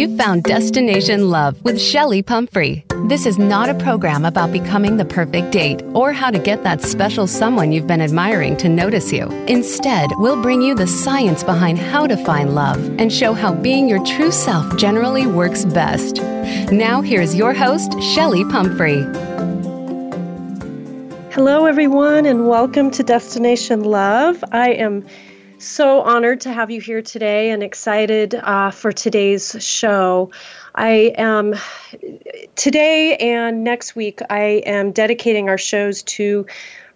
You found Destination Love with Chelli Pumphrey. This is not a program about becoming the perfect date or how to get that special someone you've been admiring to notice you. Instead, we'll bring you the science behind how to find love and show how being your true self generally works best. Now, here's your host, Chelli Pumphrey. Hello, everyone, and welcome to Destination Love. I am so honored to have you here today and excited uh, for today's show. I am today and next week, I am dedicating our shows to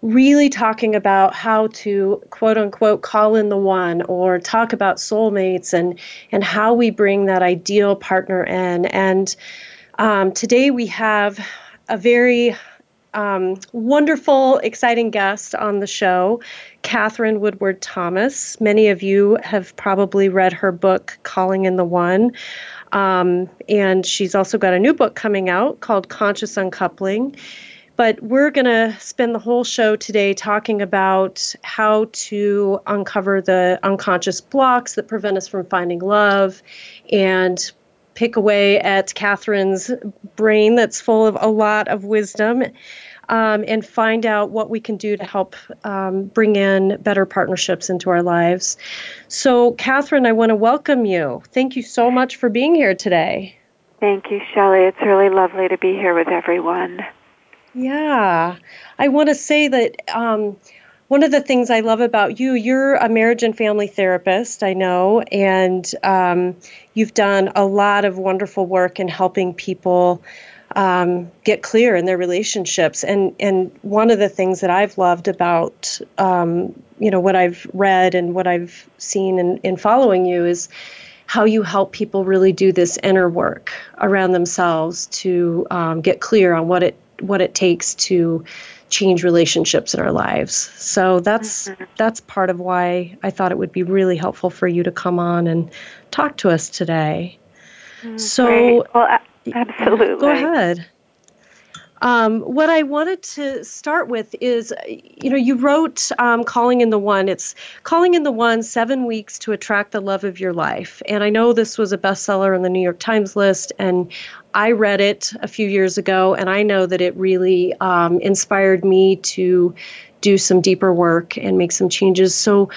really talking about how to quote unquote call in the one or talk about soulmates and and how we bring that ideal partner in and um, today we have a very um, wonderful, exciting guest on the show, Katherine Woodward Thomas. Many of you have probably read her book, Calling in the One. Um, and she's also got a new book coming out called Conscious Uncoupling. But we're going to spend the whole show today talking about how to uncover the unconscious blocks that prevent us from finding love and pick away at Katherine's brain that's full of a lot of wisdom um, and find out what we can do to help um, bring in better partnerships into our lives. So, Katherine, I want to welcome you. Thank you so much for being here today. Thank you, Chelli. It's really lovely to be here with everyone. Yeah. I want to say that. Um, one of the things I love about you, you're a marriage and family therapist, I know, and um, you've done a lot of wonderful work in helping people um, get clear in their relationships. And and one of the things that I've loved about um, you know what I've read and what I've seen in, in following you is how you help people really do this inner work around themselves to um, get clear on what it what it takes to change relationships in our lives. So that's mm-hmm. that's part of why I thought it would be really helpful for you to come on and talk to us today. Mm, so, well, Absolutely. Go ahead. Um, what I wanted to start with is, you know, you wrote um, Calling in the One. It's Calling in the One Seven Weeks to Attract the Love of Your Life. And I know this was a bestseller on the New York Times list, and I read it a few years ago, and I know that it really um, inspired me to do some deeper work and make some changes. So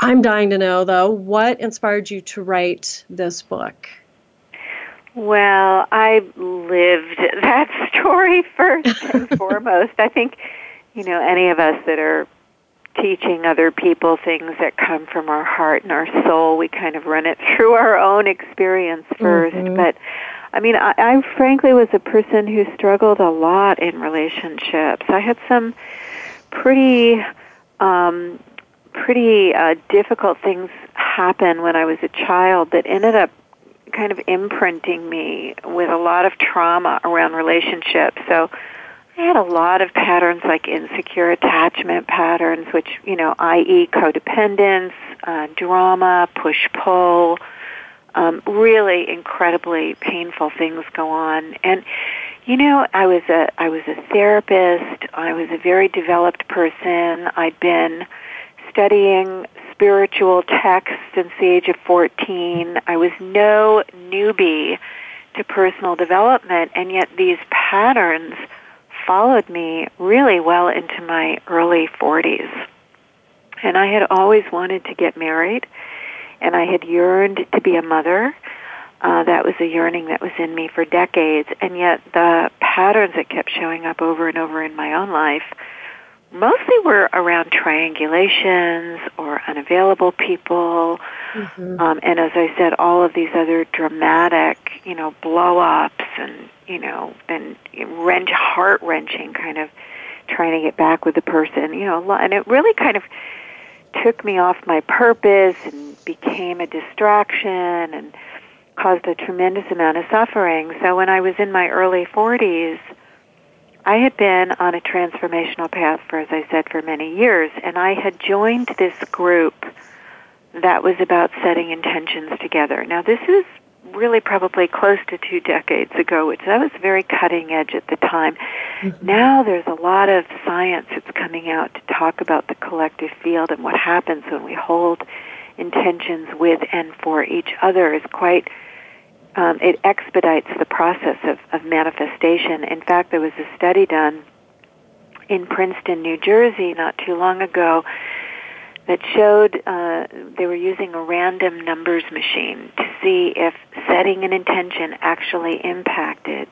I'm dying to know, though, what inspired you to write this book? Well, I lived that story first and foremost. I think, you know, any of us that are teaching other people things that come from our heart and our soul, we kind of run it through our own experience 1st mm-hmm. But I mean, I, I frankly was a person who struggled a lot in relationships. I had some pretty, um, pretty uh, difficult things happen when I was a child that ended up kind of imprinting me with a lot of trauma around relationships. So I had a lot of patterns like insecure attachment patterns, which, you know, i.e., codependence, uh, drama, push pull, um, really incredibly painful things go on. And, you know, I was a I was a therapist. I was a very developed person. I'd been studying spiritual texts since the age of 14. I was no newbie to personal development, and yet these patterns followed me really well into my early 40s. And I had always wanted to get married, and I had yearned to be a mother. Uh, that was a yearning that was in me for decades, and yet the patterns that kept showing up over and over in my own life mostly were around triangulations or unavailable people. Mm-hmm. Um, and as I said, all of these other dramatic, you know, blow ups and, you know, and wrench, heart wrenching kind of trying to get back with the person, you know, and it really kind of took me off my purpose and became a distraction and caused a tremendous amount of suffering. So when I was in my early 40s, I had been on a transformational path for, as I said, for many years, and I had joined this group that was about setting intentions together. Now, this is really probably close to two decades ago, which that was very cutting edge at the time. Mm-hmm. Now there's a lot of science that's coming out to talk about the collective field and what happens when we hold intentions with and for each other is quite um, it expedites the process of, of manifestation. In fact, there was a study done in Princeton, New Jersey, not too long ago, that showed uh, they were using a random numbers machine to see if setting an intention actually impacted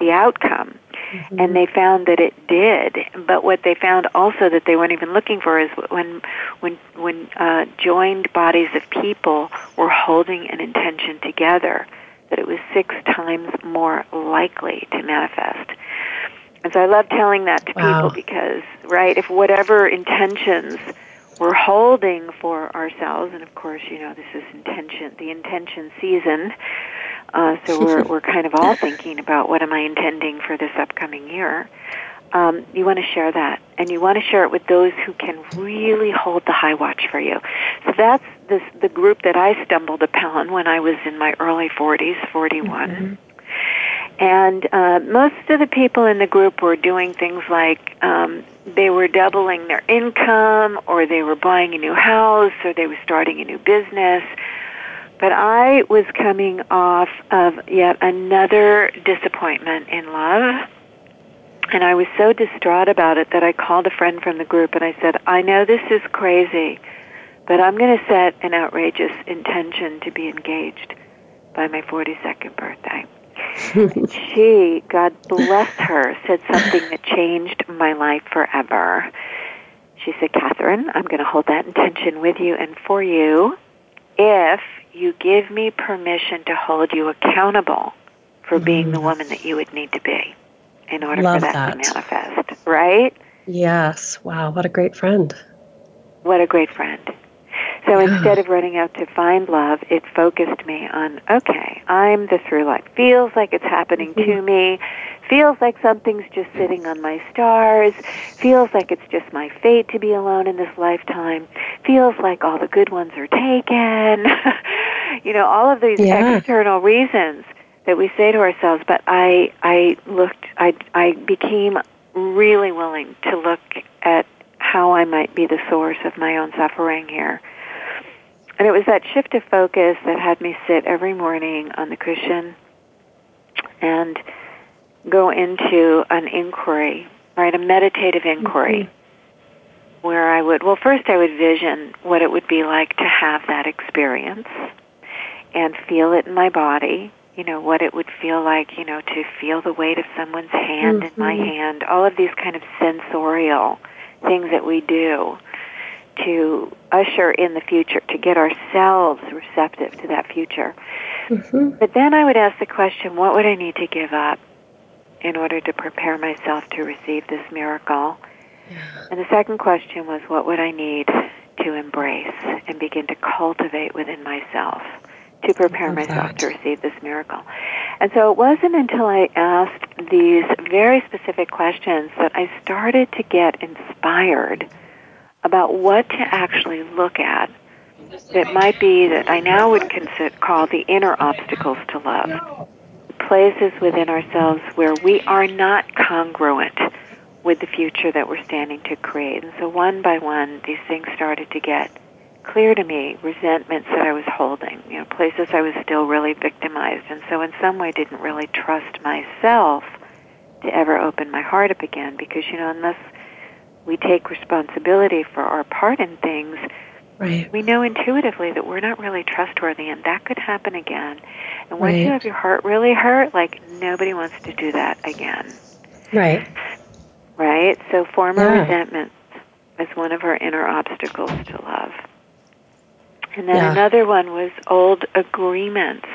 the outcome. Mm-hmm. And they found that it did. But what they found also that they weren't even looking for is when when when uh, joined bodies of people were holding an intention together, that it was six times more likely to manifest. And so I love telling that to wow. people because, right, if whatever intentions we're holding for ourselves, and of course, you know, this is intention, the intention season. Uh, so we're we're kind of all thinking about what am I intending for this upcoming year. Um, you want to share that, and you want to share it with those who can really hold the high watch for you. So that's this the group that I stumbled upon when I was in my early 40s, 41. Mm-hmm. And uh, most of the people in the group were doing things like um, they were doubling their income, or they were buying a new house, or they were starting a new business. But I was coming off of yet another disappointment in love. And I was so distraught about it that I called a friend from the group and I said, I know this is crazy, but I'm going to set an outrageous intention to be engaged by my 42nd birthday. she, God bless her, said something that changed my life forever. She said, Katherine, I'm going to hold that intention with you and for you if you give me permission to hold you accountable for being mm. the woman that you would need to be in order Love for that, that to manifest, right? Yes. Wow, what a great friend. What a great friend. So instead of running out to find love, it focused me on, okay, I'm the through life. Feels like it's happening mm-hmm. to me. Feels like something's just sitting on my stars. Feels like it's just my fate to be alone in this lifetime. Feels like all the good ones are taken. you know, all of these yeah. external reasons that we say to ourselves. But I, I looked, I, I became really willing to look at how I might be the source of my own suffering here and it was that shift of focus that had me sit every morning on the cushion and go into an inquiry, right, a meditative inquiry. Mm-hmm. Where I would, well, first I would vision what it would be like to have that experience and feel it in my body, you know, what it would feel like, you know, to feel the weight of someone's hand mm-hmm. in my mm-hmm. hand, all of these kind of sensorial things that we do to usher in the future, to get ourselves receptive to that future. Mm-hmm. But then I would ask the question, what would I need to give up in order to prepare myself to receive this miracle? Yeah. And the second question was, what would I need to embrace and begin to cultivate within myself to prepare myself that. to receive this miracle? And so it wasn't until I asked these very specific questions that I started to get inspired about what to actually look at that might be that I now would consider call the inner obstacles to love. Places within ourselves where we are not congruent with the future that we're standing to create. And so one by one, these things started to get clear to me, resentments that I was holding, you know, places I was still really victimized. And so in some way didn't really trust myself to ever open my heart up again because, you know, unless we take responsibility for our part in things, right. we know intuitively that we're not really trustworthy, and that could happen again. And once right. you have your heart really hurt, like nobody wants to do that again. Right. Right? So former yeah. resentment is one of our inner obstacles to love. And then yeah. another one was old agreements.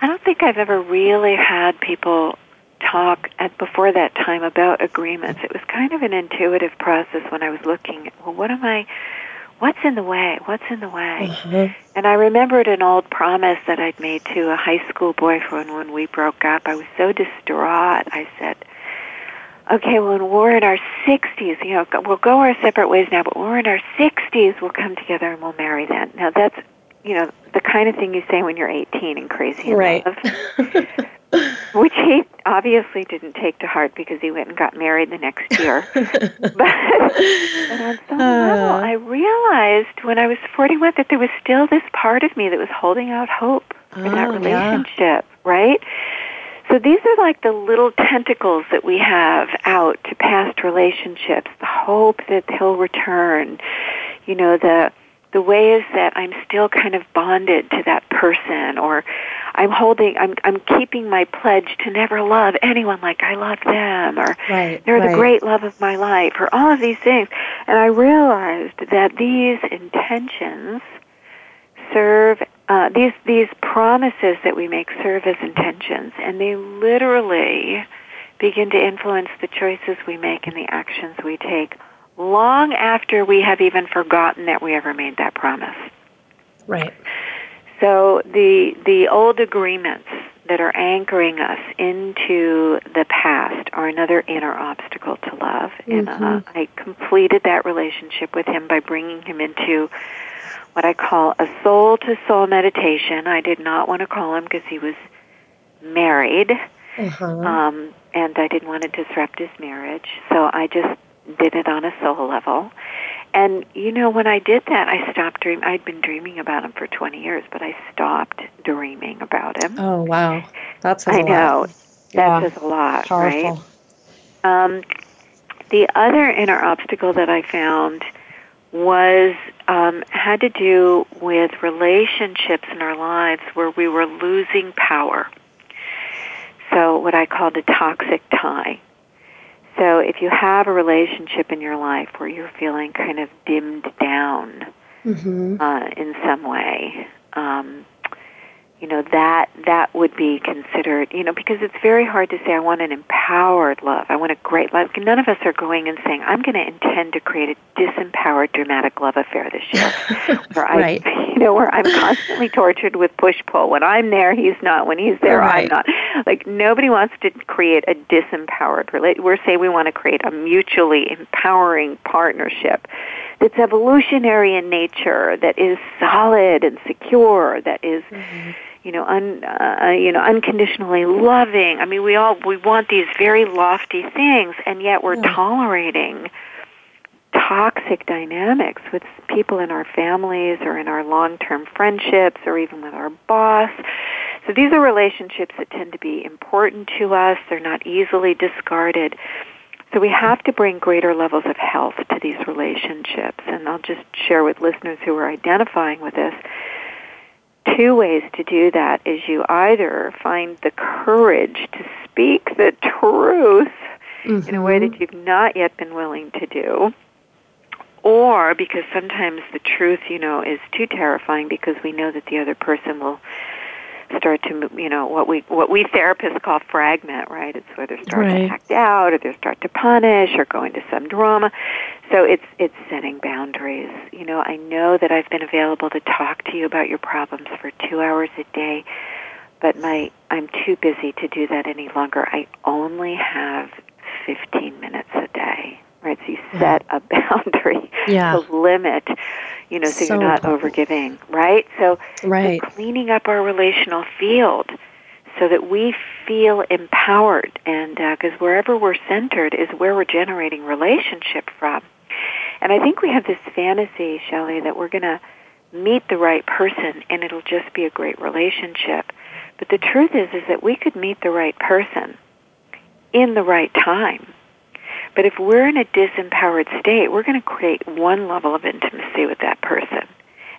I don't think I've ever really had people talk at before that time about agreements. It was kind of an intuitive process when I was looking. Well, what am I? What's in the way? What's in the way? Uh-huh. And I remembered an old promise that I'd made to a high school boyfriend when we broke up. I was so distraught. I said, okay, well, when we're in our 60s, you know, we'll go our separate ways now, but when we're in our 60s, we'll come together and we'll marry then. Now, that's, you know, the kind of thing you say when you're 18 and crazy in right. love. Which he obviously didn't take to heart because he went and got married the next year. but, but on some uh, level, I realized when I was 41 that there was still this part of me that was holding out hope for oh, that relationship, yeah. right? So these are like the little tentacles that we have out to past relationships, the hope that he'll return, you know, the the ways that I'm still kind of bonded to that person or I'm holding I'm I'm keeping my pledge to never love anyone like I love them or right, they're right. the great love of my life or all of these things. And I realized that these intentions serve uh, these these promises that we make serve as intentions, and they literally begin to influence the choices we make and the actions we take long after we have even forgotten that we ever made that promise. Right. So the the old agreements that are anchoring us into the past are another inner obstacle to love. Mm-hmm. And uh, I completed that relationship with him by bringing him into what I call a soul to soul meditation. I did not want to call him because he was married, uh-huh. um, and I didn't want to disrupt his marriage. So I just did it on a soul level. And you know, when I did that, I stopped dreaming. I'd been dreaming about him for 20 years, but I stopped dreaming about him. Oh wow, that's I know lot. that Yeah. says a lot, Powerful. right? Um, the other inner obstacle that I found was um, had to do with relationships in our lives where we were losing power. So what I called a toxic tie. So if you have a relationship in your life where you're feeling kind of dimmed down Mm-hmm. uh, in some way, um, you know that that would be considered. You know because it's very hard to say I want an empowered love. I want a great love. None of us are going and saying I'm going to intend to create a disempowered dramatic love affair this year, where Right. I you know where I'm constantly tortured with push pull. When I'm there, he's not. When he's there, Right. I'm not. Like nobody wants to create a disempowered relate. We're saying we want to create a mutually empowering partnership that's evolutionary in nature, that is solid and secure, that is, you know, un, uh, you know, unconditionally loving. I mean, we all we want these very lofty things, and yet we're Yeah. tolerating toxic dynamics with people in our families or in our long-term friendships or even with our boss. So these are relationships that tend to be important to us. They're not easily discarded. So we have to bring greater levels of health to these relationships. And I'll just share with listeners who are identifying with this two ways to do that is you either find the courage to speak the truth in a way mm-hmm. that you've not yet been willing to do or because sometimes the truth you know is too terrifying because we know that the other person will start to you know what we what we therapists call fragment right? It's where they start Right. to act out or they start to punish or go into some drama. So it's it's setting boundaries. You know i know that i've been available to talk to you about your problems for 2 hours a day but my i'm too busy to do that any longer. I only have 15 minutes a day right so you set a boundary Yeah. a limit you know so, So you're not important. overgiving right so Right. so cleaning up our relational field so that we feel empowered and uh, because wherever we're centered is where we're generating relationship from and i think we have this fantasy chelli that we're going to meet the right person and it'll just be a great relationship but the truth is is that we could meet the right person in the right time but if we're in a disempowered state, we're going to create one level of intimacy with that person.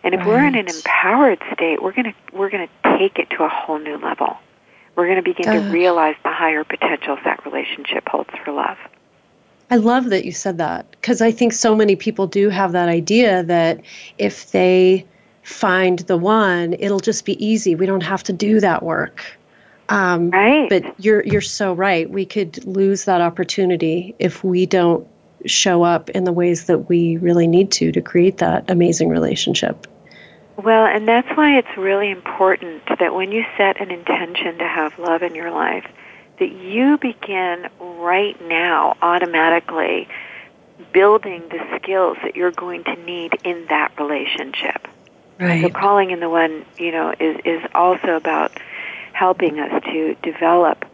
And if we're in an empowered state, we're going to we're going to take it to a whole new level. We're going to begin to realize the higher potentials that relationship holds for love. I love that you said that because I think so many people do have that idea that if they find the one, it'll just be easy. We don't have to do that work. Um, right. But you're you're so right. We could lose that opportunity if we don't show up in the ways that we really need to to create that amazing relationship. Well, and that's why it's really important that when you set an intention to have love in your life, that you begin right now automatically building the skills that you're going to need in that relationship. Right. So calling in the one, you know, is is also about helping us to develop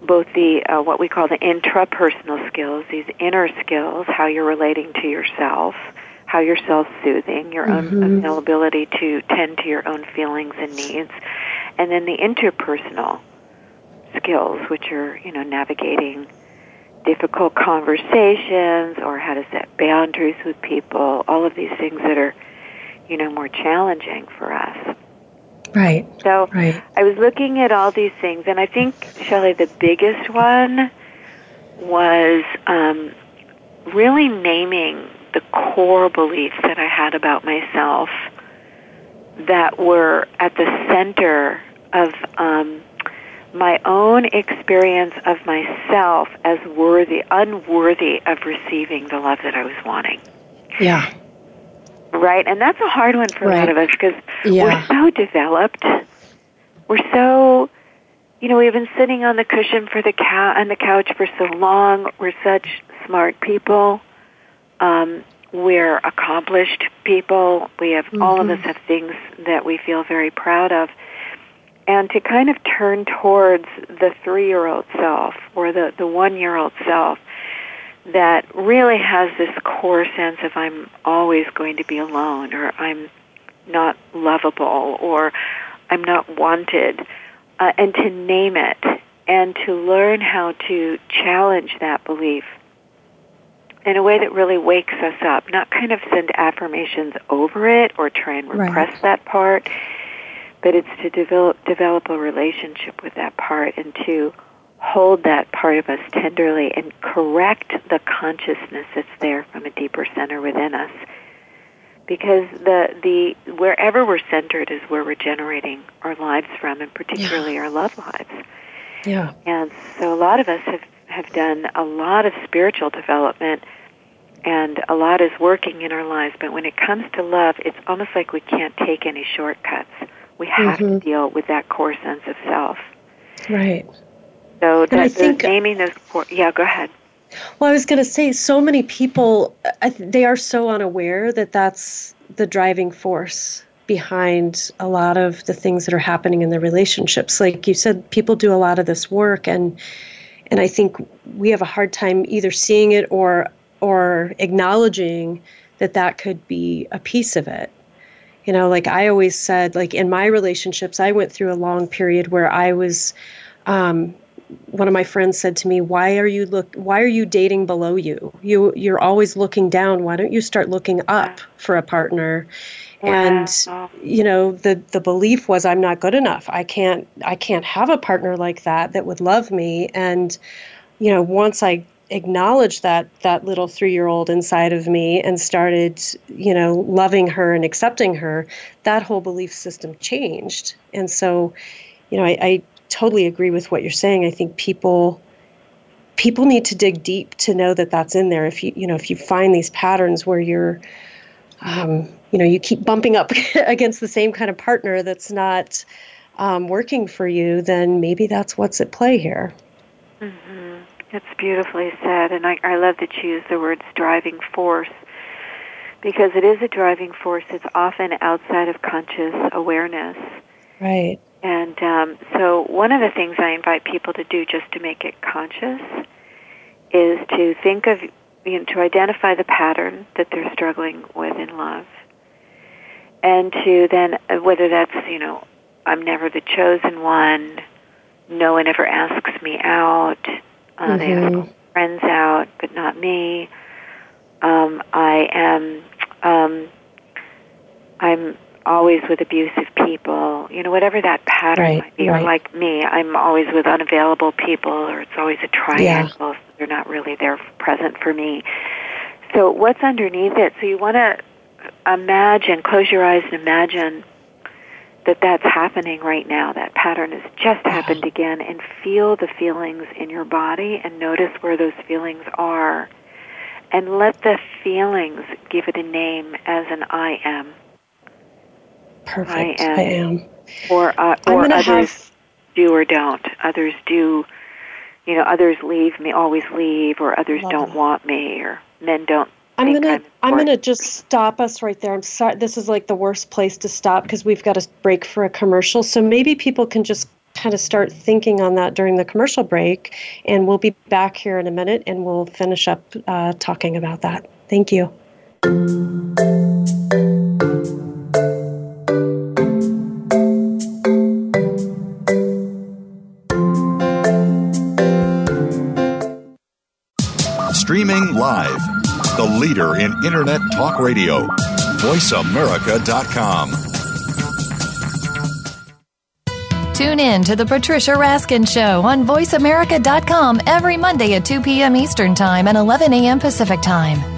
both the uh, what we call the intrapersonal skills, these inner skills, how you're relating to yourself, how you're self-soothing, your mm-hmm. own availability to tend to your own feelings and needs, and then the interpersonal skills, which are you know navigating difficult conversations or how to set boundaries with people, all of these things that are you know more challenging for us. Right. So right. I was looking at all these things, and I think, Chelli, the biggest one was um, really naming the core beliefs that I had about myself that were at the center of um, my own experience of myself as worthy, unworthy of receiving the love that I was wanting. Yeah. Right, and that's a hard one for right. a lot of us because yeah. we're so developed. We're so, you know, we've been sitting on the cushion for the cow on the couch for so long. We're such smart people. Um, we're accomplished people. We have mm-hmm. all of us have things that we feel very proud of. And to kind of turn towards the three-year-old self or the the one-year-old self that really has this core sense of I'm always going to be alone or I'm not lovable or I'm not wanted, uh, and to name it and to learn how to challenge that belief in a way that really wakes us up, not kind of send affirmations over it or try and repress right. that part, but it's to develop develop a relationship with that part and to hold that part of us tenderly and correct the consciousness that's there from a deeper center within us. Because the the wherever we're centered is where we're generating our lives from, and particularly yeah. our love lives. Yeah. And so a lot of us have have done a lot of spiritual development, and a lot is working in our lives. But when it comes to love, it's almost like we can't take any shortcuts. We have mm-hmm. to deal with that core sense of self. Right. So and I think naming those yeah, go ahead. Well, I was going to say, so many people, I, they are so unaware that that's the driving force behind a lot of the things that are happening in their relationships. Like you said, people do a lot of this work, and and I think we have a hard time either seeing it or or acknowledging that that could be a piece of it. You know, like I always said, like in my relationships, I went through a long period where I was um, one of my friends said to me, "Why are you look? Why are you dating below you? You you're always looking down. Why don't you start looking up for a partner?" And you know, the the belief was, "I'm not good enough. I can't I can't have a partner like that that would love me." And you know, once I acknowledged that that little three year old inside of me and started, you know, loving her and accepting her, that whole belief system changed. And so, you know, I, I totally agree with what you're saying. I think people people need to dig deep to know that that's in there. If you you know if you find these patterns where you're um, you know you keep bumping up against the same kind of partner that's not um, working for you, then maybe that's what's at play here. Mm-hmm. It's beautifully said, and I, I love that you use the words driving force because it is a driving force It's often outside of conscious awareness. Right. And um, so, one of the things I invite people to do just to make it conscious is to think of, you know, to identify the pattern that they're struggling with in love. And to then, whether that's, you know, I'm never the chosen one, no one ever asks me out, uh, mm-hmm. they ask friends out, but not me. Um, I am, um, I'm always with abusive people, you know, whatever that pattern right, might be. Right. Or like me, I'm always with unavailable people, or it's always a triangle. Yeah. So they're not really there present for me. So what's underneath it? So you want to imagine, close your eyes and imagine that that's happening right now. That pattern has just happened again and feel the feelings in your body and notice where those feelings are. And let the feelings give it a name as an I am. Perfect. I am. I am. Or, uh, or others have... do or don't. Others do, you know, others leave me, always leave, or others Love don't want me, or men don't I'm gonna I'm, I'm gonna just stop us right there. I'm sorry. This is like the worst place to stop because we've got a break for a commercial. So maybe people can just kind of start thinking on that during the commercial break, and we'll be back here in a minute and we'll finish up uh, talking about that. Thank you. Live the leader in Internet talk radio. VoiceAmerica.com. Tune in to the Patricia Raskin Show on VoiceAmerica.com every Monday at 2 p.m. Eastern Time and 11 a.m. Pacific Time.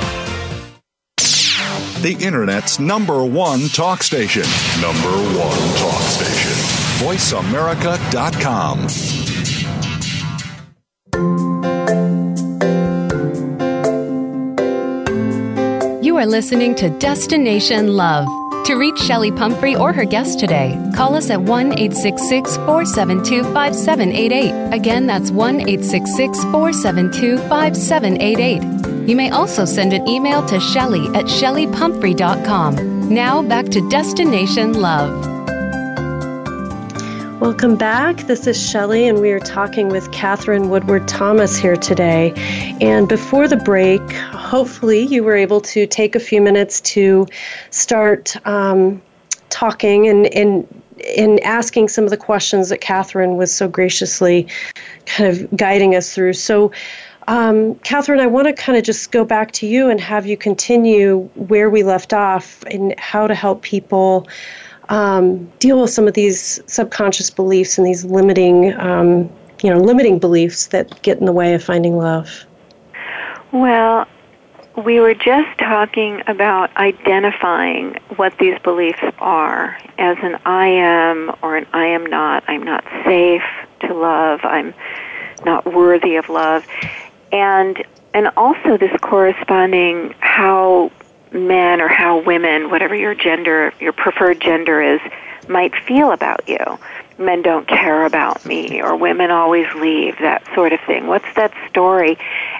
the Internet's number one talk station. Number one talk station. VoiceAmerica.com. You are listening to Destination Love. To reach Chelli Pumphrey or her guest today, call us at 1 866 472 5788. Again, that's 1 866 472 5788. You may also send an email to Chelli at chellipumphrey.com. Now back to Destination Love. Welcome back. This is Chelli, and we are talking with Katherine Woodward Thomas here today. And before the break, hopefully you were able to take a few minutes to start um, talking and, and in asking some of the questions that Katherine was so graciously kind of guiding us through. So, um, Katherine, I want to kind of just go back to you and have you continue where we left off and how to help people um, deal with some of these subconscious beliefs and these limiting, um, you know, limiting beliefs that get in the way of finding love. Well, we were just talking about identifying what these beliefs are as an I am or an I am not. I'm not safe to love. I'm not worthy of love and and also this corresponding how men or how women, whatever your gender, your preferred gender is, might feel about you. Men don't care about me, or women always leave, that sort of thing. What's that story?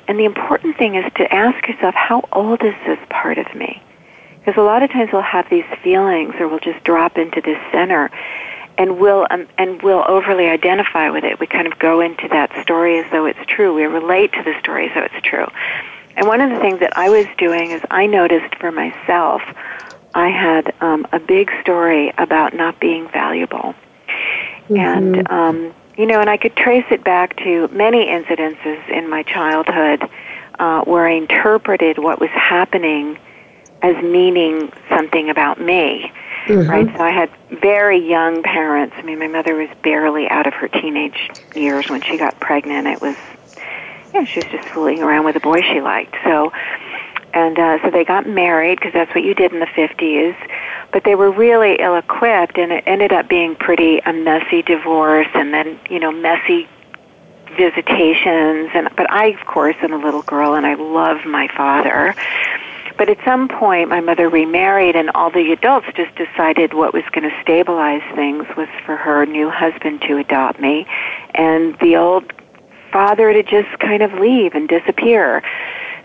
And the important thing is to ask yourself, how old is this part of me? Because a lot of times we'll have these feelings, or we'll just drop into this center, and will um, and will overly identify with it. We kind of go into that story as though it's true. We relate to the story as though it's true. And one of the things that I was doing is I noticed for myself, I had um, a big story about not being valuable, mm-hmm. and um, you know, and I could trace it back to many incidences in my childhood uh, where I interpreted what was happening as meaning something about me. Mm-hmm. Right? So I had very young parents. I mean, my mother was barely out of her teenage years when she got pregnant. It was, yeah, she was just fooling around with a boy she liked. So, and uh, so they got married because that's what you did in the 50s. But they were really ill equipped, and it ended up being pretty a messy divorce, and then you know messy visitations. And but I, of course, am a little girl, and I love my father but at some point, my mother remarried, and all the adults just decided what was going to stabilize things was for her new husband to adopt me. And the old father to just kind of leave and disappear.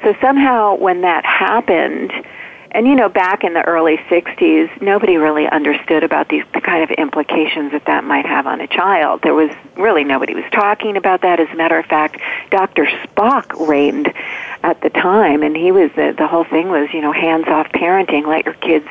So somehow when that happened, and you know, back in the early 60s, nobody really understood about these the kind of implications that that might have on a child. There was really nobody was talking about that. As a matter of fact, Dr. Spock reigned at the time, and he was the the whole thing was you know hands off parenting. Let your kids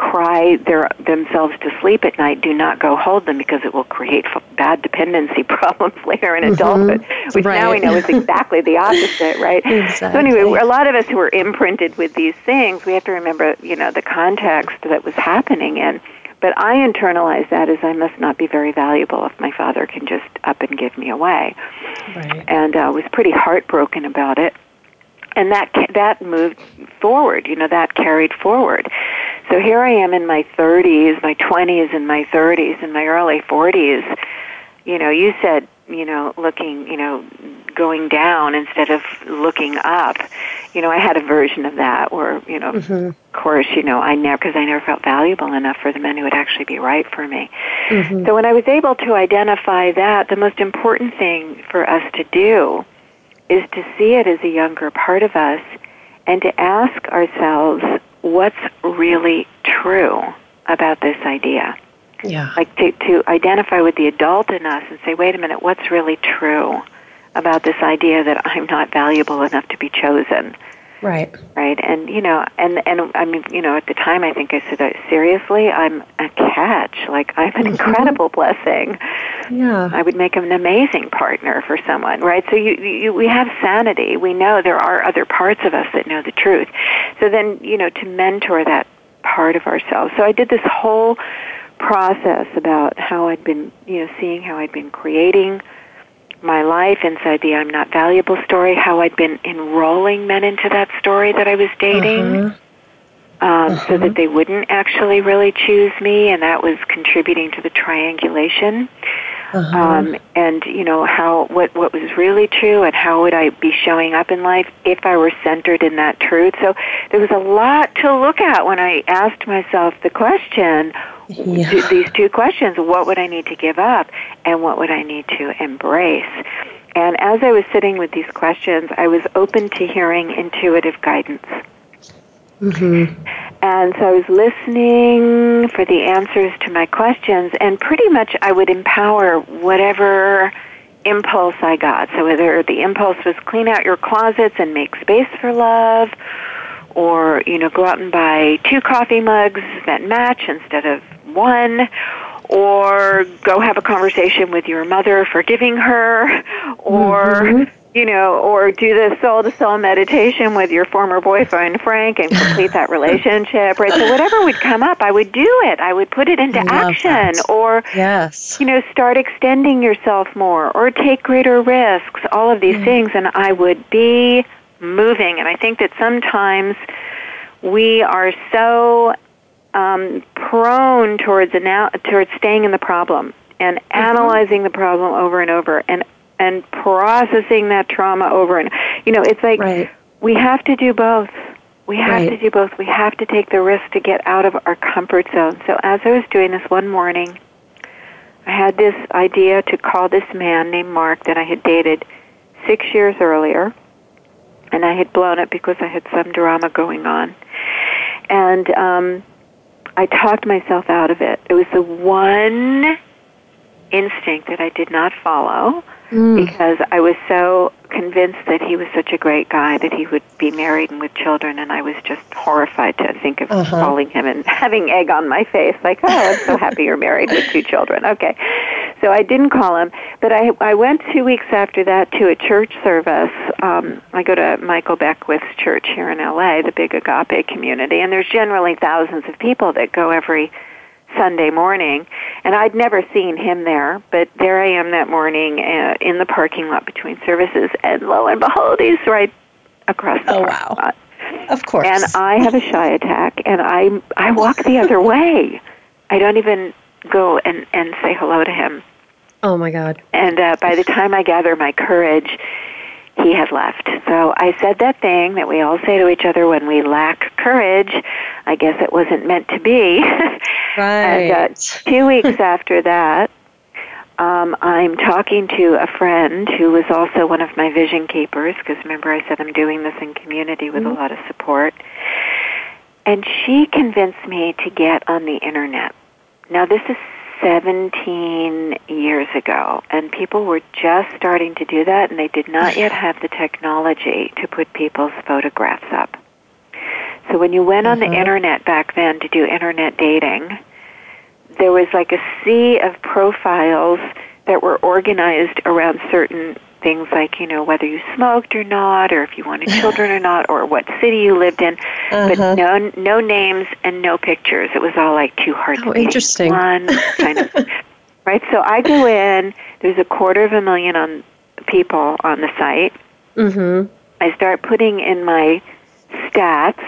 cry their, themselves to sleep at night, do not go hold them because it will create f- bad dependency problems later in mm-hmm. adulthood, which right. now we know is exactly the opposite, right? Exactly. So anyway, a lot of us who are imprinted with these things, we have to remember, you know, the context that was happening in. But I internalize that as I must not be very valuable if my father can just up and give me away. Right. And uh, was pretty heartbroken about it and that that moved forward you know that carried forward so here i am in my 30s my 20s and my 30s and my early 40s you know you said you know looking you know going down instead of looking up you know i had a version of that where you know mm-hmm. of course you know i never because i never felt valuable enough for the men who would actually be right for me mm-hmm. so when i was able to identify that the most important thing for us to do is to see it as a younger part of us and to ask ourselves what's really true about this idea. Yeah. Like to, to identify with the adult in us and say, wait a minute, what's really true about this idea that I'm not valuable enough to be chosen? Right. Right. And you know, and and I mean, you know, at the time, I think I said, seriously, I'm a catch. Like I'm an incredible blessing. Yeah. I would make an amazing partner for someone. Right. So you, you, we have sanity. We know there are other parts of us that know the truth. So then, you know, to mentor that part of ourselves. So I did this whole process about how I'd been, you know, seeing how I'd been creating my life inside the I'm not valuable story, how I'd been enrolling men into that story that I was dating. Uh-huh. Um, uh-huh. So that they wouldn't actually really choose me, and that was contributing to the triangulation. Uh-huh. Um, and you know how what what was really true, and how would I be showing up in life if I were centered in that truth. So there was a lot to look at when I asked myself the question: yeah. these two questions what would I need to give up and what would I need to embrace? And as I was sitting with these questions, I was open to hearing intuitive guidance. Mm-hmm. And so I was listening for the answers to my questions, and pretty much I would empower whatever impulse I got. So whether the impulse was clean out your closets and make space for love, or you know go out and buy two coffee mugs that match instead of one or go have a conversation with your mother forgiving her or mm-hmm. You know or do the soul to soul meditation with your former boyfriend Frank and complete that relationship right so whatever would come up I would do it I would put it into action that. or yes you know start extending yourself more or take greater risks all of these mm. things and I would be moving. And I think that sometimes we are so um, prone towards ana- towards staying in the problem and mm-hmm. analyzing the problem over and over and and processing that trauma over and you know it's like right. we have to do both. We have right. to do both. We have to take the risk to get out of our comfort zone. So as I was doing this one morning, I had this idea to call this man named Mark that I had dated six years earlier and I had blown it because I had some drama going on. And um, I talked myself out of it. It was the one instinct that I did not follow mm. because I was so convinced that he was such a great guy that he would be married and with children, and I was just horrified to think of uh-huh. calling him and having egg on my face, like, oh, I'm so happy you're married with two children. Okay. So I didn't call him, but I I went two weeks after that to a church service. Um, I go to Michael Beckwith's church here in LA, the big agape community, and there's generally thousands of people that go every Sunday morning, and I'd never seen him there, but there I am that morning uh, in the parking lot between services, and lo and behold, he's right across the oh, parking wow. lot. Of course. And I have a shy attack, and I I walk the other way. I don't even go and and say hello to him. Oh my God! And uh, by the time I gather my courage, he had left. So I said that thing that we all say to each other when we lack courage. I guess it wasn't meant to be. Right. and uh, two weeks after that, um, I'm talking to a friend who was also one of my vision keepers, because remember I said I'm doing this in community with mm-hmm. a lot of support. And she convinced me to get on the internet. Now, this is 17 years ago, and people were just starting to do that, and they did not yet have the technology to put people's photographs up. So when you went on the mm-hmm. internet back then to do internet dating, there was like a sea of profiles that were organized around certain things like you know whether you smoked or not or if you wanted children or not or what city you lived in. Uh-huh. but no no names and no pictures. It was all like too hard oh, to interesting. one kind of right? So i go in there's a quarter of a million on people on the site. Mm-hmm. i start putting in my stats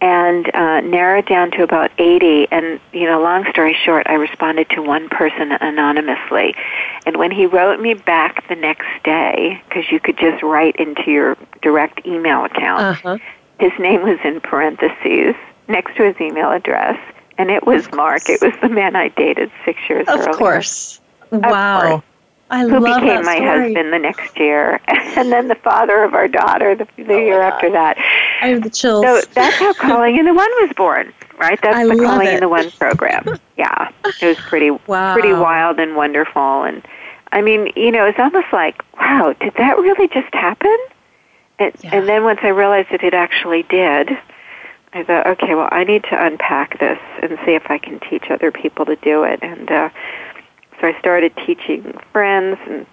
and uh, narrowed down to about 80. And, you know, long story short, I responded to one person anonymously. And when he wrote me back the next day, because you could just write into your direct email account, uh-huh. his name was in parentheses next to his email address. And it was Mark. It was the man I dated six years of earlier. Course. Of wow. course. I who love became my husband the next year, and then the father of our daughter the, the oh year after that. I have the chills. So that's how Calling in the One was born, right? That's I the Calling it. in the One program. Yeah, it was pretty wow. pretty wild and wonderful, and I mean, you know, it's almost like, wow, did that really just happen? And, yeah. and then once I realized that it actually did, I thought, okay, well, I need to unpack this and see if I can teach other people to do it, and. uh so I started teaching friends, and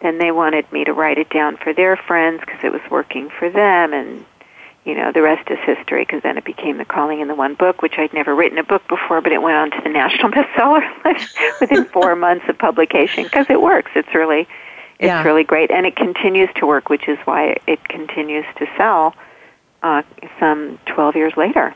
then they wanted me to write it down for their friends because it was working for them, and you know the rest is history because then it became the Calling in the One book, which I'd never written a book before, but it went on to the national bestseller list within four months of publication because it works. It's really it's yeah. really great, and it continues to work, which is why it continues to sell uh, some 12 years later.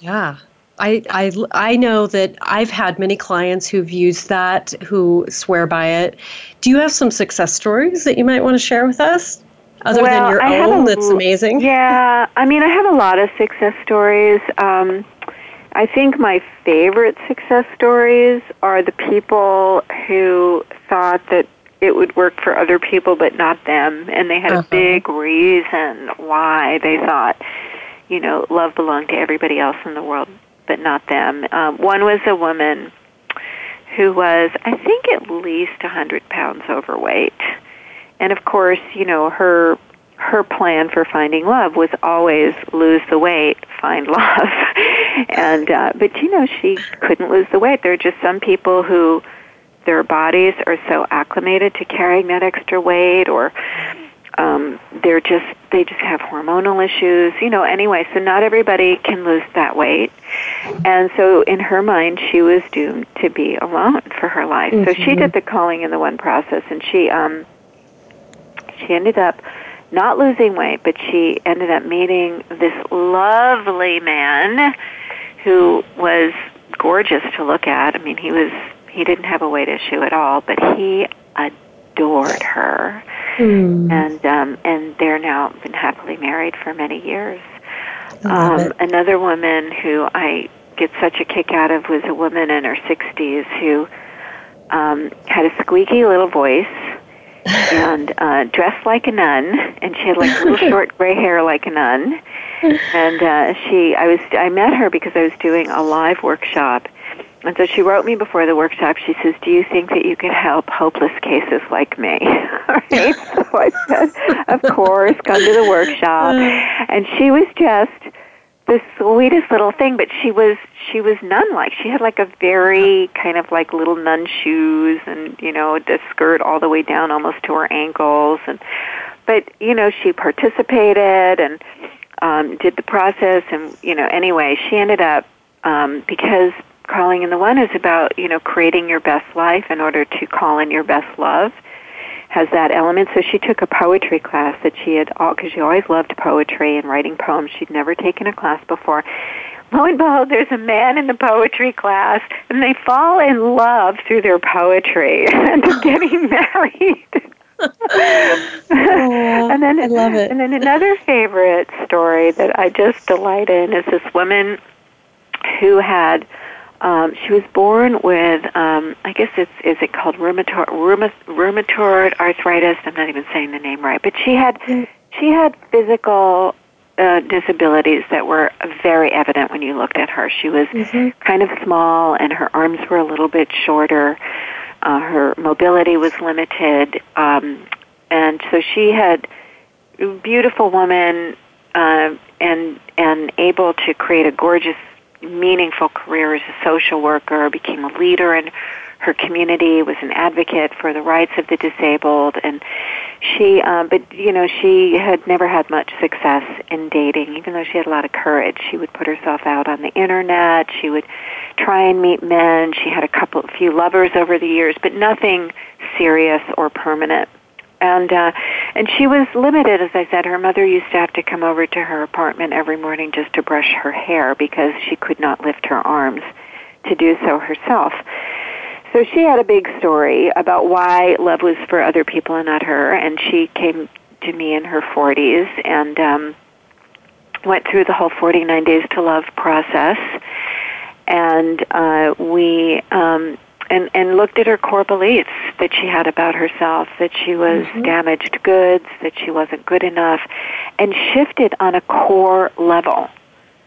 Yeah, I, I, I know that I've had many clients who've used that who swear by it. Do you have some success stories that you might want to share with us? Other well, than your I own, a, that's amazing. Yeah, I mean, I have a lot of success stories. Um, I think my favorite success stories are the people who thought that it would work for other people but not them, and they had uh-huh. a big reason why they thought, you know, love belonged to everybody else in the world but not them. Um, one was a woman who was, I think, at least a 100 pounds overweight. And of course, you know, her her plan for finding love was always lose the weight, find love. and uh, but you know, she couldn't lose the weight. There are just some people who their bodies are so acclimated to carrying that extra weight or um, they're just they just have hormonal issues, you know. Anyway, so not everybody can lose that weight, and so in her mind, she was doomed to be alone for her life. Mm-hmm. So she mm-hmm. did the calling in the one process, and she um, she ended up not losing weight, but she ended up meeting this lovely man who was gorgeous to look at. I mean, he was he didn't have a weight issue at all, but he adored her Mm. And um, and they're now been happily married for many years. Um, another woman who I get such a kick out of was a woman in her 60s who um, had a squeaky little voice and uh, dressed like a nun, and she had like little short gray hair like a nun. And uh, she, I was, I met her because I was doing a live workshop and so she wrote me before the workshop. She says, "Do you think that you could help hopeless cases like me?" right? So I said, "Of course, come to the workshop." And she was just the sweetest little thing, but she was she was nun-like. She had like a very kind of like little nun shoes, and you know, the skirt all the way down almost to her ankles, and but you know, she participated and um, did the process, and you know, anyway, she ended up um, because calling in the one is about you know creating your best life in order to call in your best love has that element. So she took a poetry class that she had all because she always loved poetry and writing poems. She'd never taken a class before. Lo and behold there's a man in the poetry class and they fall in love through their poetry and getting married. Oh, and then I love it. and then another favorite story that I just delight in is this woman who had Um, she was born with, um, I guess it's is it called rheumatoid, rheumatoid arthritis? I'm not even saying the name right, but she had she had physical uh, disabilities that were very evident when you looked at her. She was mm-hmm. kind of small, and her arms were a little bit shorter. Uh, her mobility was limited, um, and so she had beautiful woman uh, and and able to create a gorgeous, meaningful career as a social worker. Became a leader in her community. Was an advocate for the rights of the disabled, and she. Um, but you know, she had never had much success in dating, even though she had a lot of courage. She would put herself out on the internet. She would try and meet men. She had a couple, few lovers over the years, but nothing serious or permanent. And uh, and she was limited, as I said. Her mother used to have to come over to her apartment every morning just to brush her hair because she could not lift her arms to do so herself. So she had a big story about why love was for other people and not her, and she came to me in her 40s and um, went through the whole 49 Days to Love process and uh, we um, and and looked at her core beliefs that she had about herself, that she was mm-hmm. damaged goods, that she wasn't good enough, and shifted on a core level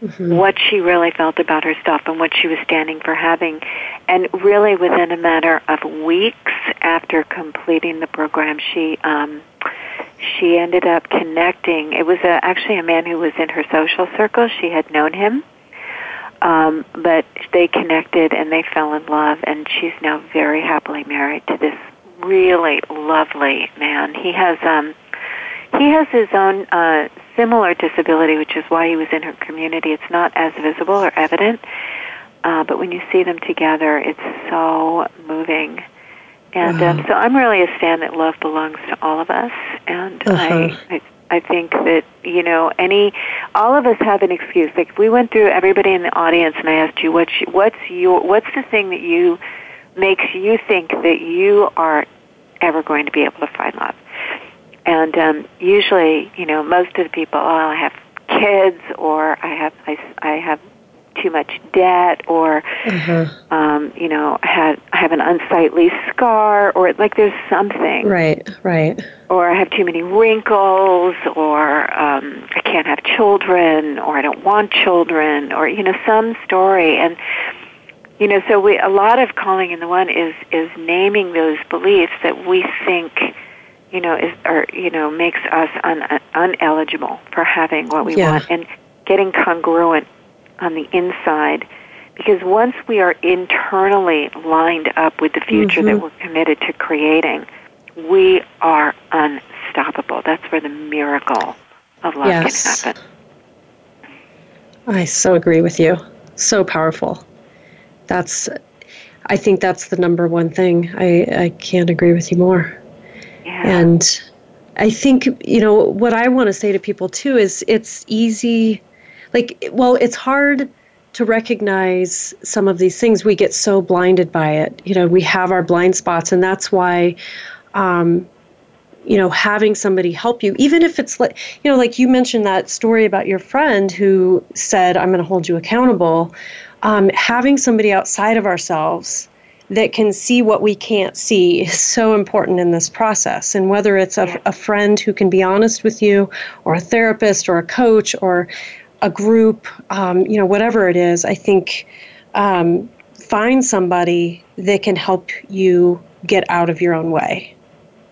mm-hmm. what she really felt about herself and what she was standing for having. And really, within a matter of weeks after completing the program, she um, she ended up connecting. It was a, actually a man who was in her social circle. She had known him um, but they connected and they fell in love, and she's now very happily married to this really lovely man. He has um, he has his own uh, similar disability, which is why he was in her community. It's not as visible or evident, uh, but when you see them together, it's so moving. And um, so I'm really a stand that love belongs to all of us, and uh-huh. I, I I think that you know any all of us have an excuse. Like if we went through everybody in the audience and I asked you what's what's your what's the thing that you makes you think that you are ever going to be able to find love. And um, usually, you know, most of the people, oh, I have kids, or I have I, I have too much debt or mm-hmm. um, you know had have an unsightly scar or like there's something right right or I have too many wrinkles or um, I can't have children or I don't want children or you know some story and you know so we a lot of calling in the one is is naming those beliefs that we think you know is or you know makes us un, uneligible for having what we yeah. want and getting congruent on the inside because once we are internally lined up with the future mm-hmm. that we're committed to creating, we are unstoppable. That's where the miracle of love yes. can happen. I so agree with you. So powerful. That's I think that's the number one thing. I, I can't agree with you more. Yeah. And I think, you know, what I want to say to people too is it's easy like well it's hard to recognize some of these things. We get so blinded by it. You know we have our blind spots and that's why um, you know having somebody help you even if it's like you know like you mentioned that story about your friend who said i'm going to hold you accountable. Um, having somebody outside of ourselves that can see what we can't see is so important in this process. And whether it's a, a, friend who can be honest with you, or a therapist, or a coach, or a group, um, you know, whatever it is, I think um, find somebody that can help you get out of your own way.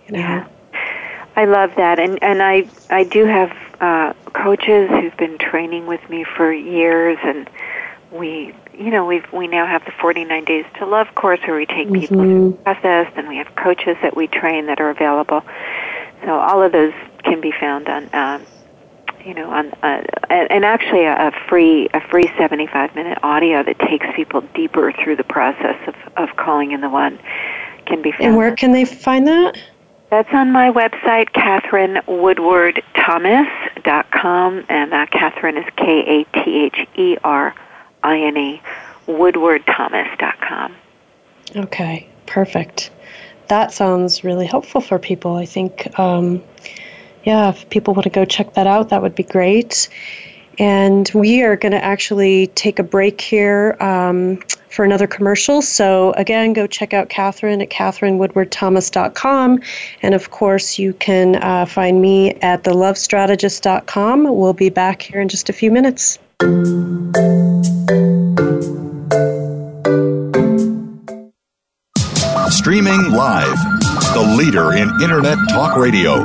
You know? Yeah. I love that, and and I I do have uh, coaches who've been training with me for years, and we you know we we now have the 49 days to love course where we take people mm-hmm. through the process, and we have coaches that we train that are available. So all of those can be found on um, you know, on uh, and actually a, free a free 75 minute audio that takes people deeper through the process of of calling in the one can be found. And where can they find that? That's on my website, KatherineWoodwardThomas.com, and uh, Katherine is K A T H E R I N E, WoodwardThomas.com. Okay, perfect. That sounds really helpful for people. I think um, yeah, if people want to go check that out, that would be great. And we are going to actually take a break here um, for another commercial. So, again, go check out Katherine at katherinewoodwardthomas.com. And of course, you can uh, find me at thelovestrategist.com. We'll be back here in just a few minutes. Streaming live, the leader in Internet Talk Radio,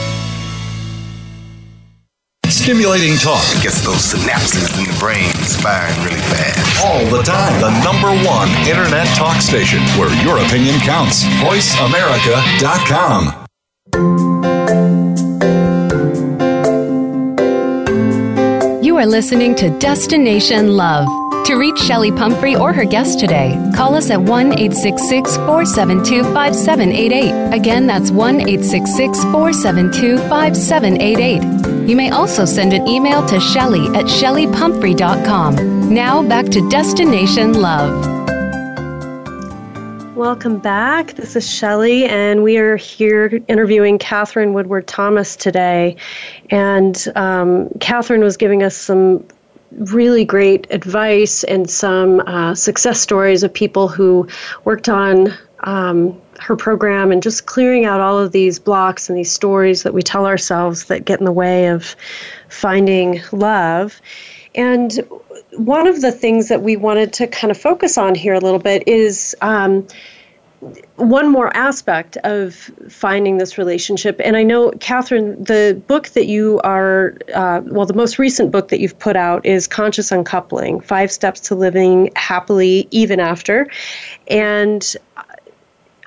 Stimulating talk. It gets those synapses in the brain firing really fast. All the time. The number one internet talk station where your opinion counts. VoiceAmerica.com. You are listening to Destination Love. To reach Chelli Pumphrey or her guest today, call us at 1 866 472 5788. Again, that's 1 866 472 5788. You may also send an email to Chelli at chellipumphrey.com. Now back to Destination Love. Welcome back. This is Chelli, and we are here interviewing Katherine Woodward Thomas today. And um, Katherine was giving us some really great advice and some uh, success stories of people who worked on um, her program and just clearing out all of these blocks and these stories that we tell ourselves that get in the way of finding love. And one of the things that we wanted to kind of focus on here a little bit is um, one more aspect of finding this relationship. And I know, Katherine, the book that you are, uh, well, the most recent book that you've put out is Conscious Uncoupling Five Steps to Living Happily Even After. And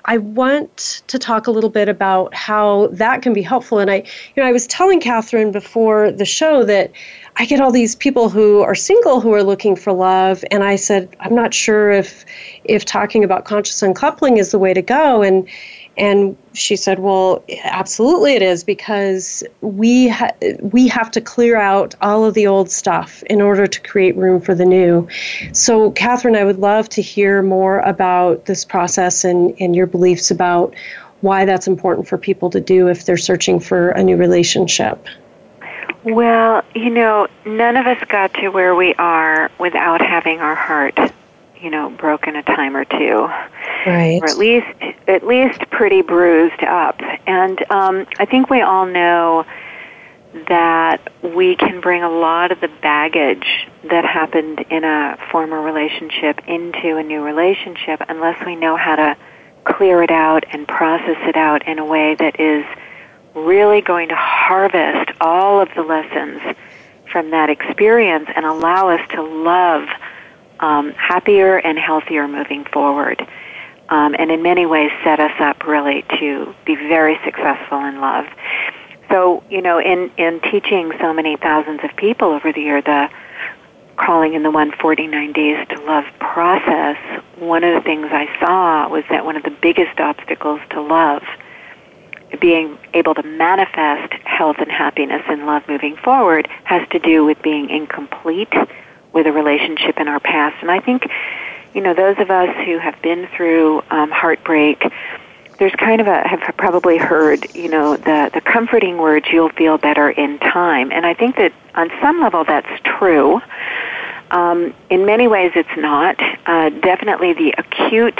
I want to talk a little bit about how that can be helpful. And I, you know, I was telling Katherine before the show that I get all these people who are single who are looking for love, and I said I'm not sure if if talking about conscious uncoupling is the way to go. And and she said, "Well, absolutely it is because we ha- we have to clear out all of the old stuff in order to create room for the new." So, Katherine, I would love to hear more about this process and and your beliefs about why that's important for people to do if they're searching for a new relationship. Well, you know, none of us got to where we are without having our heart you know, broken a time or two, right? Or at least, at least pretty bruised up. And um, I think we all know that we can bring a lot of the baggage that happened in a former relationship into a new relationship unless we know how to clear it out and process it out in a way that is really going to harvest all of the lessons from that experience and allow us to love um, happier and healthier moving forward. Um, and in many ways set us up really to be very successful in love. So, you know, in, in teaching so many thousands of people over the year, the calling in the 149 days to love process, one of the things I saw was that one of the biggest obstacles to love, being able to manifest health and happiness in love moving forward, has to do with being incomplete with a relationship in our past. And I think, you know, those of us who have been through um, heartbreak, there's kind of a have probably heard, you know, the the comforting words "you'll feel better in time," and I think that on some level that's true. Um, in many ways, it's not. Uh, definitely, the acute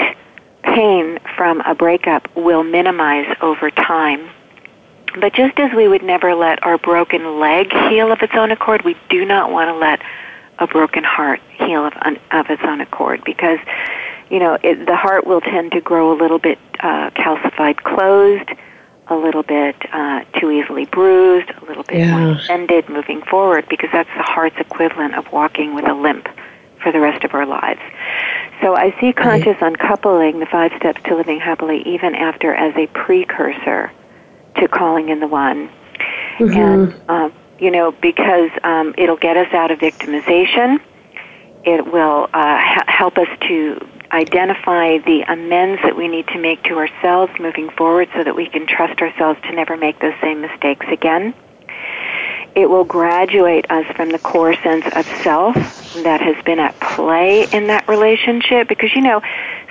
pain from a breakup will minimize over time. But just as we would never let our broken leg heal of its own accord, we do not want to let a broken heart heal of, of its own accord because, you know, it, the heart will tend to grow a little bit uh, calcified, closed, a little bit uh, too easily bruised, a little bit yeah. more bended moving forward because that's the heart's equivalent of walking with a limp for the rest of our lives. So I see conscious right. uncoupling, the five steps to living happily, even after as a precursor to calling in the one. Mm-hmm. And, um, you know, because um, it'll get us out of victimization. It will uh, help us to identify the amends that we need to make to ourselves moving forward so that we can trust ourselves to never make those same mistakes again. It will graduate us from the core sense of self that has been at play in that relationship because, you know,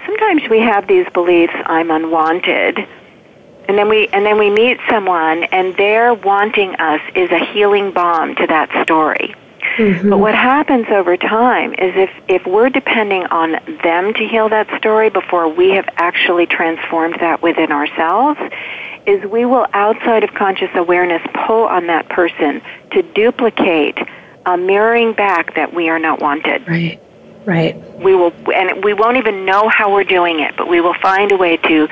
sometimes we have these beliefs, I'm unwanted, and then we and then we meet someone and their wanting us is a healing balm to that story Mm-hmm. But what happens over time is if, if we're depending on them to heal that story before we have actually transformed that within ourselves, is we will, outside of conscious awareness, pull on that person to duplicate a mirroring back that we are not wanted. Right. Right. We will, and we won't even know how we're doing it, but we will find a way to,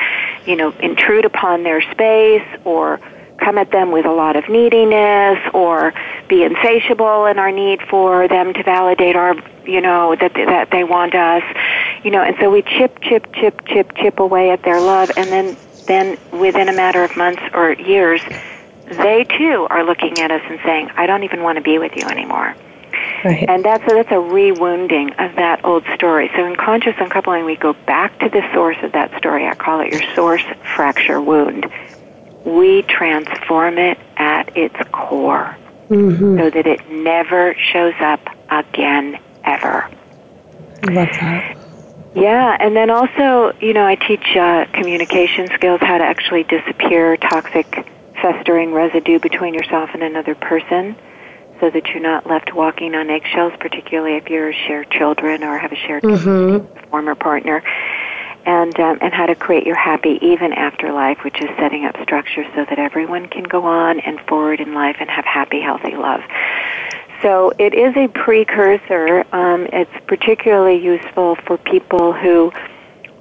you know, intrude upon their space or come at them with a lot of neediness or be insatiable in our need for them to validate our you know that that they want us you know and so we chip chip chip chip chip away at their love and then then within a matter of months or years they too are looking at us and saying i don't even want to be with you anymore Right. And that's a, that's a re-wounding of that old story. So in conscious uncoupling, we go back to the source of that story. I call it your source fracture wound we transform it at its core mm-hmm. so that it never shows up again ever. love that. Yeah, and then also, you know, I teach uh, communication skills, how to actually disappear toxic, festering residue between yourself and another person so that you're not left walking on eggshells, particularly if you're a shared children or have a shared mm-hmm. former partner and um, and how to create your happy even after life, which is setting up structure so that everyone can go on and forward in life and have happy, healthy love. So it is a precursor. Um, it's particularly useful for people who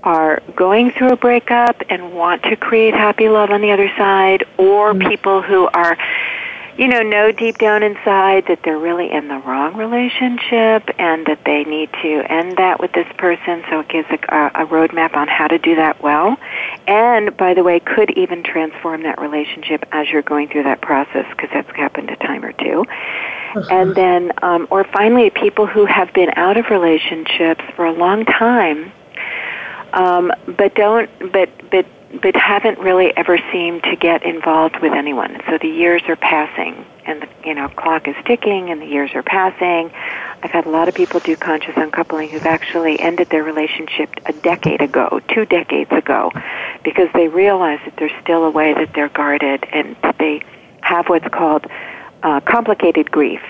are going through a breakup and want to create happy love on the other side, or mm-hmm. people who are you know, know deep down inside that they're really in the wrong relationship and that they need to end that with this person. So it gives a, a roadmap on how to do that well. And, by the way, could even transform that relationship as you're going through that process because that's happened a time or 2 uh-huh. And then, um, or finally, people who have been out of relationships for a long time, um, but don't, but, but, but haven't really ever seemed to get involved with anyone. So the years are passing, and the you know clock is ticking, and the years are passing. I've had a lot of people do conscious uncoupling who've actually ended their relationship a decade ago, two decades ago, because they realize that there's still a way that they're guarded, and they have what's called uh, complicated grief,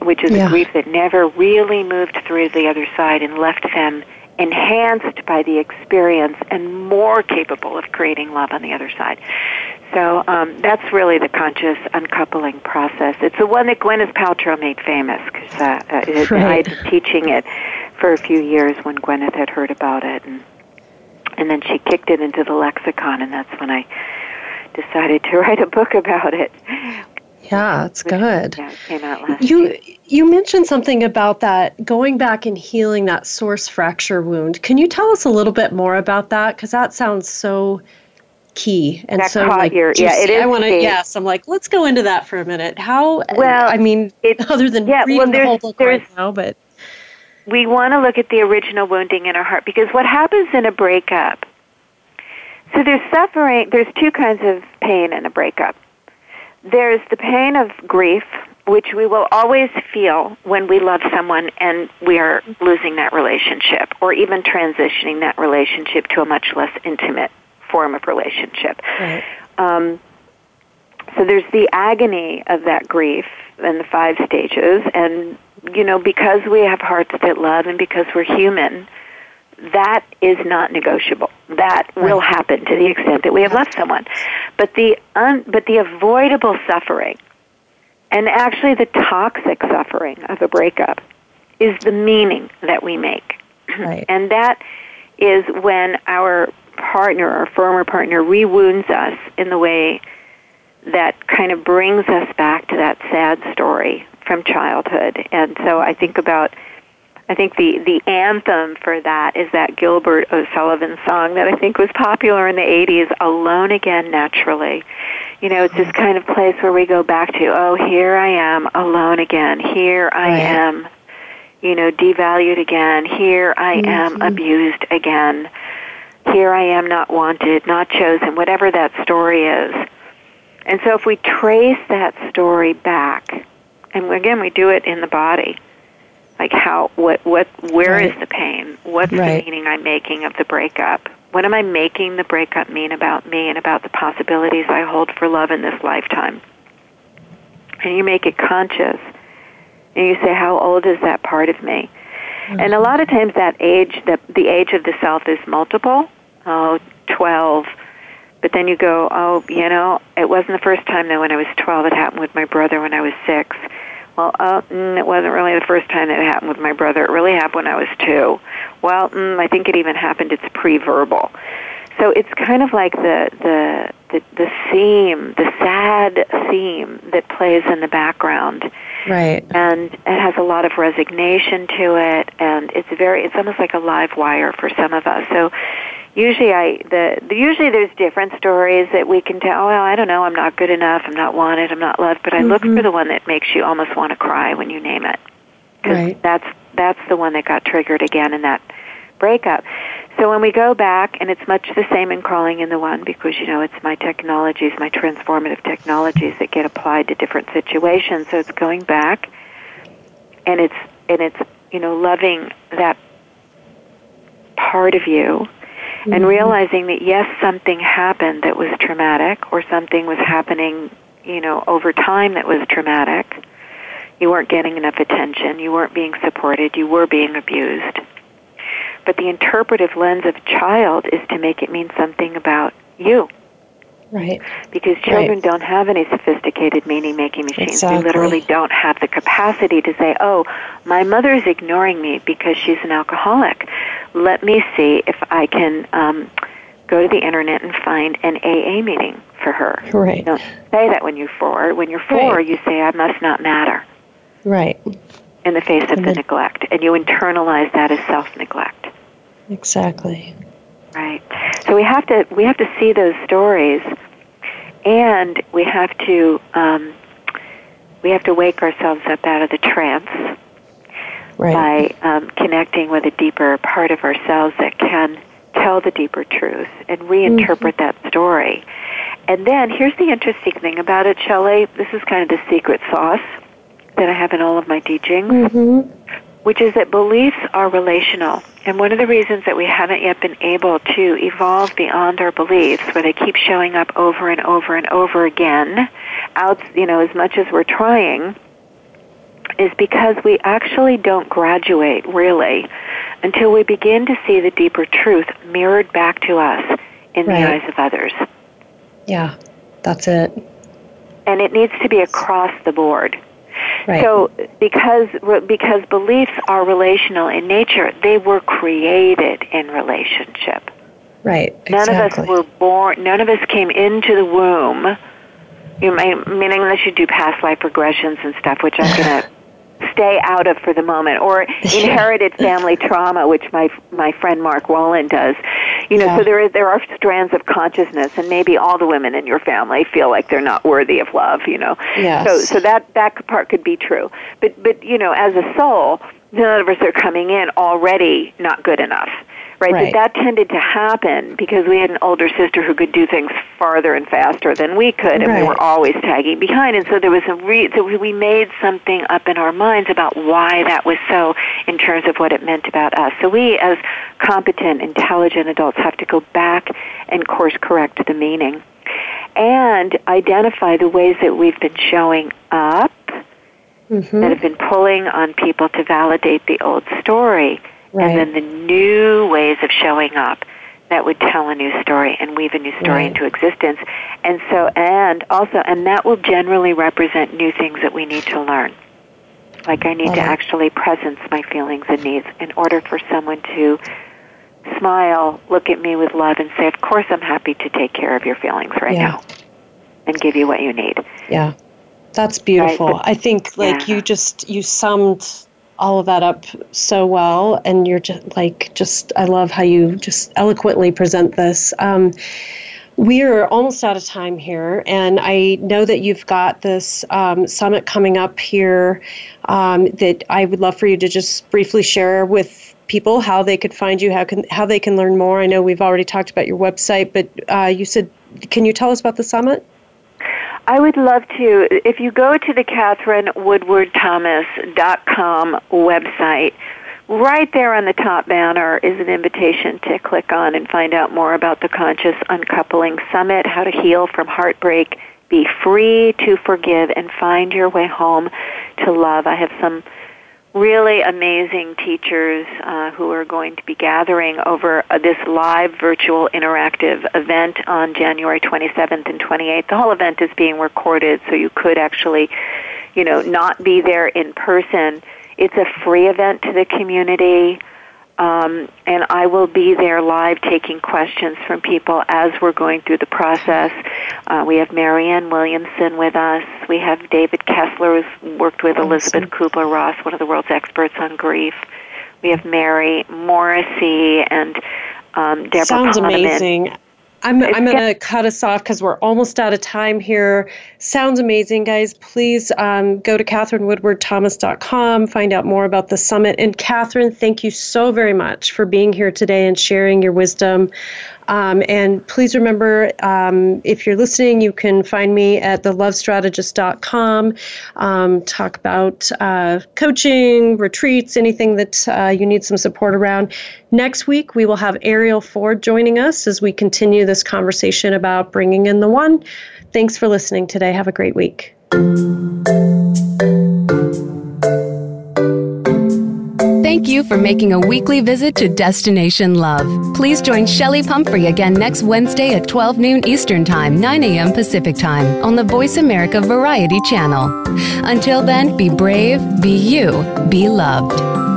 which is yeah. a grief that never really moved through the other side and left them enhanced by the experience and more capable of creating love on the other side. So um, that's really the conscious uncoupling process. It's the one that Gwyneth Paltrow made famous because uh, uh, right. I had been teaching it for a few years when Gwyneth had heard about it, and and then she kicked it into the lexicon, and that's when I decided to write a book about it. Yeah, it's good. Yeah, it came out last you year. you mentioned something about that going back and healing that source fracture wound. Can you tell us a little bit more about that? Because that sounds so key and that so like, your, yeah, it is. I want to. Yes, I'm like, let's go into that for a minute. How? Well, I mean, it, other than yeah, reading well, the whole book right now, but we want to look at the original wounding in our heart because what happens in a breakup. So there's suffering. There's two kinds of pain in a breakup there's the pain of grief, which we will always feel when we love someone and we are losing that relationship or even transitioning that relationship to a much less intimate form of relationship. Right. Um, so there's the agony of that grief and the five stages and you know because we have hearts that love and because we're human that is not negotiable. That will happen to the extent that we have left someone. But the un, but the avoidable suffering, and actually the toxic suffering of a breakup, is the meaning that we make. Right. and that is when our partner, our former partner, rewounds us in the way that kind of brings us back to that sad story from childhood. And so I think about I think the the anthem for that is that Gilbert O'Sullivan song that I think was popular in the 80s, Alone Again Naturally. You know, it's this kind of place where we go back to, oh, here I am alone again. Here I right. am, you know, devalued again. Here I mm-hmm. am abused again. Here I am not wanted, not chosen, whatever that story is. And so if we trace that story back, and again, we do it in the body like how what what where right. is the pain? What's right. the meaning i'm making of the breakup? What am i making the breakup mean about me and about the possibilities i hold for love in this lifetime? And you make it conscious and you say how old is that part of me? Mm-hmm. and a lot of times that age the the age of the self is multiple. Oh 12 but then you go oh you know it wasn't the first time that when i was 12 it happened with my brother when i was 6 well, uh, mm, it wasn't really the first time that it happened with my brother. It really happened when I was two. Well, mm, I think it even happened. It's pre-verbal. So it's kind of like the the the, the theme, the sad theme that plays in the background. Right. And it has a lot of resignation to it, and it's very. It's almost like a live wire for some of us. So usually I the, the usually there's different stories that we can tell. Well, I don't know, I'm not good enough, I'm not wanted, I'm not loved, but I mm-hmm. look for the one that makes you almost want to cry when you name it. Cause right. that's that's the one that got triggered again in that breakup. So when we go back, and it's much the same in calling in the one because you know it's my technologies, my transformative technologies that get applied to different situations. So it's going back, and it's and it's you know loving that part of you mm-hmm. and realizing that yes, something happened that was traumatic, or something was happening, you know, over time that was traumatic. You weren't getting enough attention. You weren't being supported. You were being abused. But the interpretive lens of child is to make it mean something about you. Right. Because children right. don't have any sophisticated meaning making machines. Exactly. They literally don't have the capacity to say, oh, my mother is ignoring me because she's an alcoholic. Let me see if I can um, go to the internet and find an AA meeting for her. Right. You don't say that when you're four. When you're four, right. you say, I must not matter. Right. In the face of and the neglect. And you internalize that as self neglect. Exactly. Right. So we have to we have to see those stories, and we have to um, we have to wake ourselves up out of the trance right. by um, connecting with a deeper part of ourselves that can tell the deeper truth and reinterpret mm-hmm. that story. And then here's the interesting thing about it, Chelli. This is kind of the secret sauce that I have in all of my teachings. Mm-hmm which is that beliefs are relational. And one of the reasons that we haven't yet been able to evolve beyond our beliefs, where they keep showing up over and over and over again, out, you know, as much as we're trying, is because we actually don't graduate really until we begin to see the deeper truth mirrored back to us in right. the eyes of others. Yeah, that's it. And it needs to be across the board. Right. So because because beliefs are relational in nature, they were created in relationship. Right. None exactly. of us were born. None of us came into the womb. You may, meaning unless you do past life regressions and stuff, which I'm going to stay out of for the moment, or inherited family trauma, which my my friend Mark Wolynn does. You know, yeah. so there is there are strands of consciousness, and maybe all the women in your family feel like they're not worthy of love. You know, yes. so so that that part could be true. But but you know, as a soul, none of us are coming in already not good enough right? right. That that tended to happen because we had an older sister who could do things farther and faster than we could, and right. we were always tagging behind. And so there was a re- so we made something up in our minds about why that was so in terms of what it meant about us. So we, as competent, intelligent adults, have to go back and course correct the meaning and identify the ways that we've been showing up mm-hmm. that have been pulling on people to validate the old story Right. and then the new ways of showing up that would tell a new story and weave a new story Right. into existence. And so, and also, and that will generally represent new things that we need to learn. Like I need Love to actually presence my feelings and needs in order for someone to smile, look at me with love, and say, "Of course, I'm happy to take care of your feelings right Yeah. now, and give you what you need." Yeah. That's beautiful. Right. I think like Yeah. you just you summed all of that up so well and you're just like just I love how you just eloquently present this. Um we are almost out of time here, and I know that you've got this um, summit coming up here um, that I would love for you to just briefly share with people how they could find you, how can how they can learn more. I know we've already talked about your website, but uh, you said, can you tell us about the summit? I would love to. If you go to the KatherineWoodwardThomas.com website, right there on the top banner is an invitation to click on and find out more about the Conscious Uncoupling Summit, how to heal from heartbreak, be free to forgive, and find your way home to love. I have some really amazing teachers uh, who are going to be gathering over uh, this live virtual interactive event on January 27th and 28th. The whole event is being recorded, so you could actually, you know, not be there in person. It's a free event to the community. Um, and I will be there live taking questions from people as we're going through the process. Uh, we have Marianne Williamson with us. We have David Kessler, who's worked with Elizabeth Kubler Ross, one of the world's experts on grief. We have Mary Morrissey and um, Deborah Sounds Kahneman. amazing. I'm, I'm going to cut us off because we're almost out of time here. Sounds amazing, guys. Please um, go to KatherineWoodwardThomas.com, find out more about the summit. And Katherine, thank you so very much for being here today and sharing your wisdom. Um, and please remember, um, if you're listening, you can find me at thelovestrategist.com. Um, talk about uh, coaching, retreats, anything that uh, you need some support around. Next week, we will have Arielle Ford joining us as we continue this conversation about bringing in the one. Thanks for listening today. Have a great week. Thank you for making a weekly visit to Destination Love. Please join Chelli Pumphrey again next Wednesday at 12 noon Eastern Time, 9 a.m. Pacific Time on the Voice America Variety Channel. Until then, be brave, be you, be loved.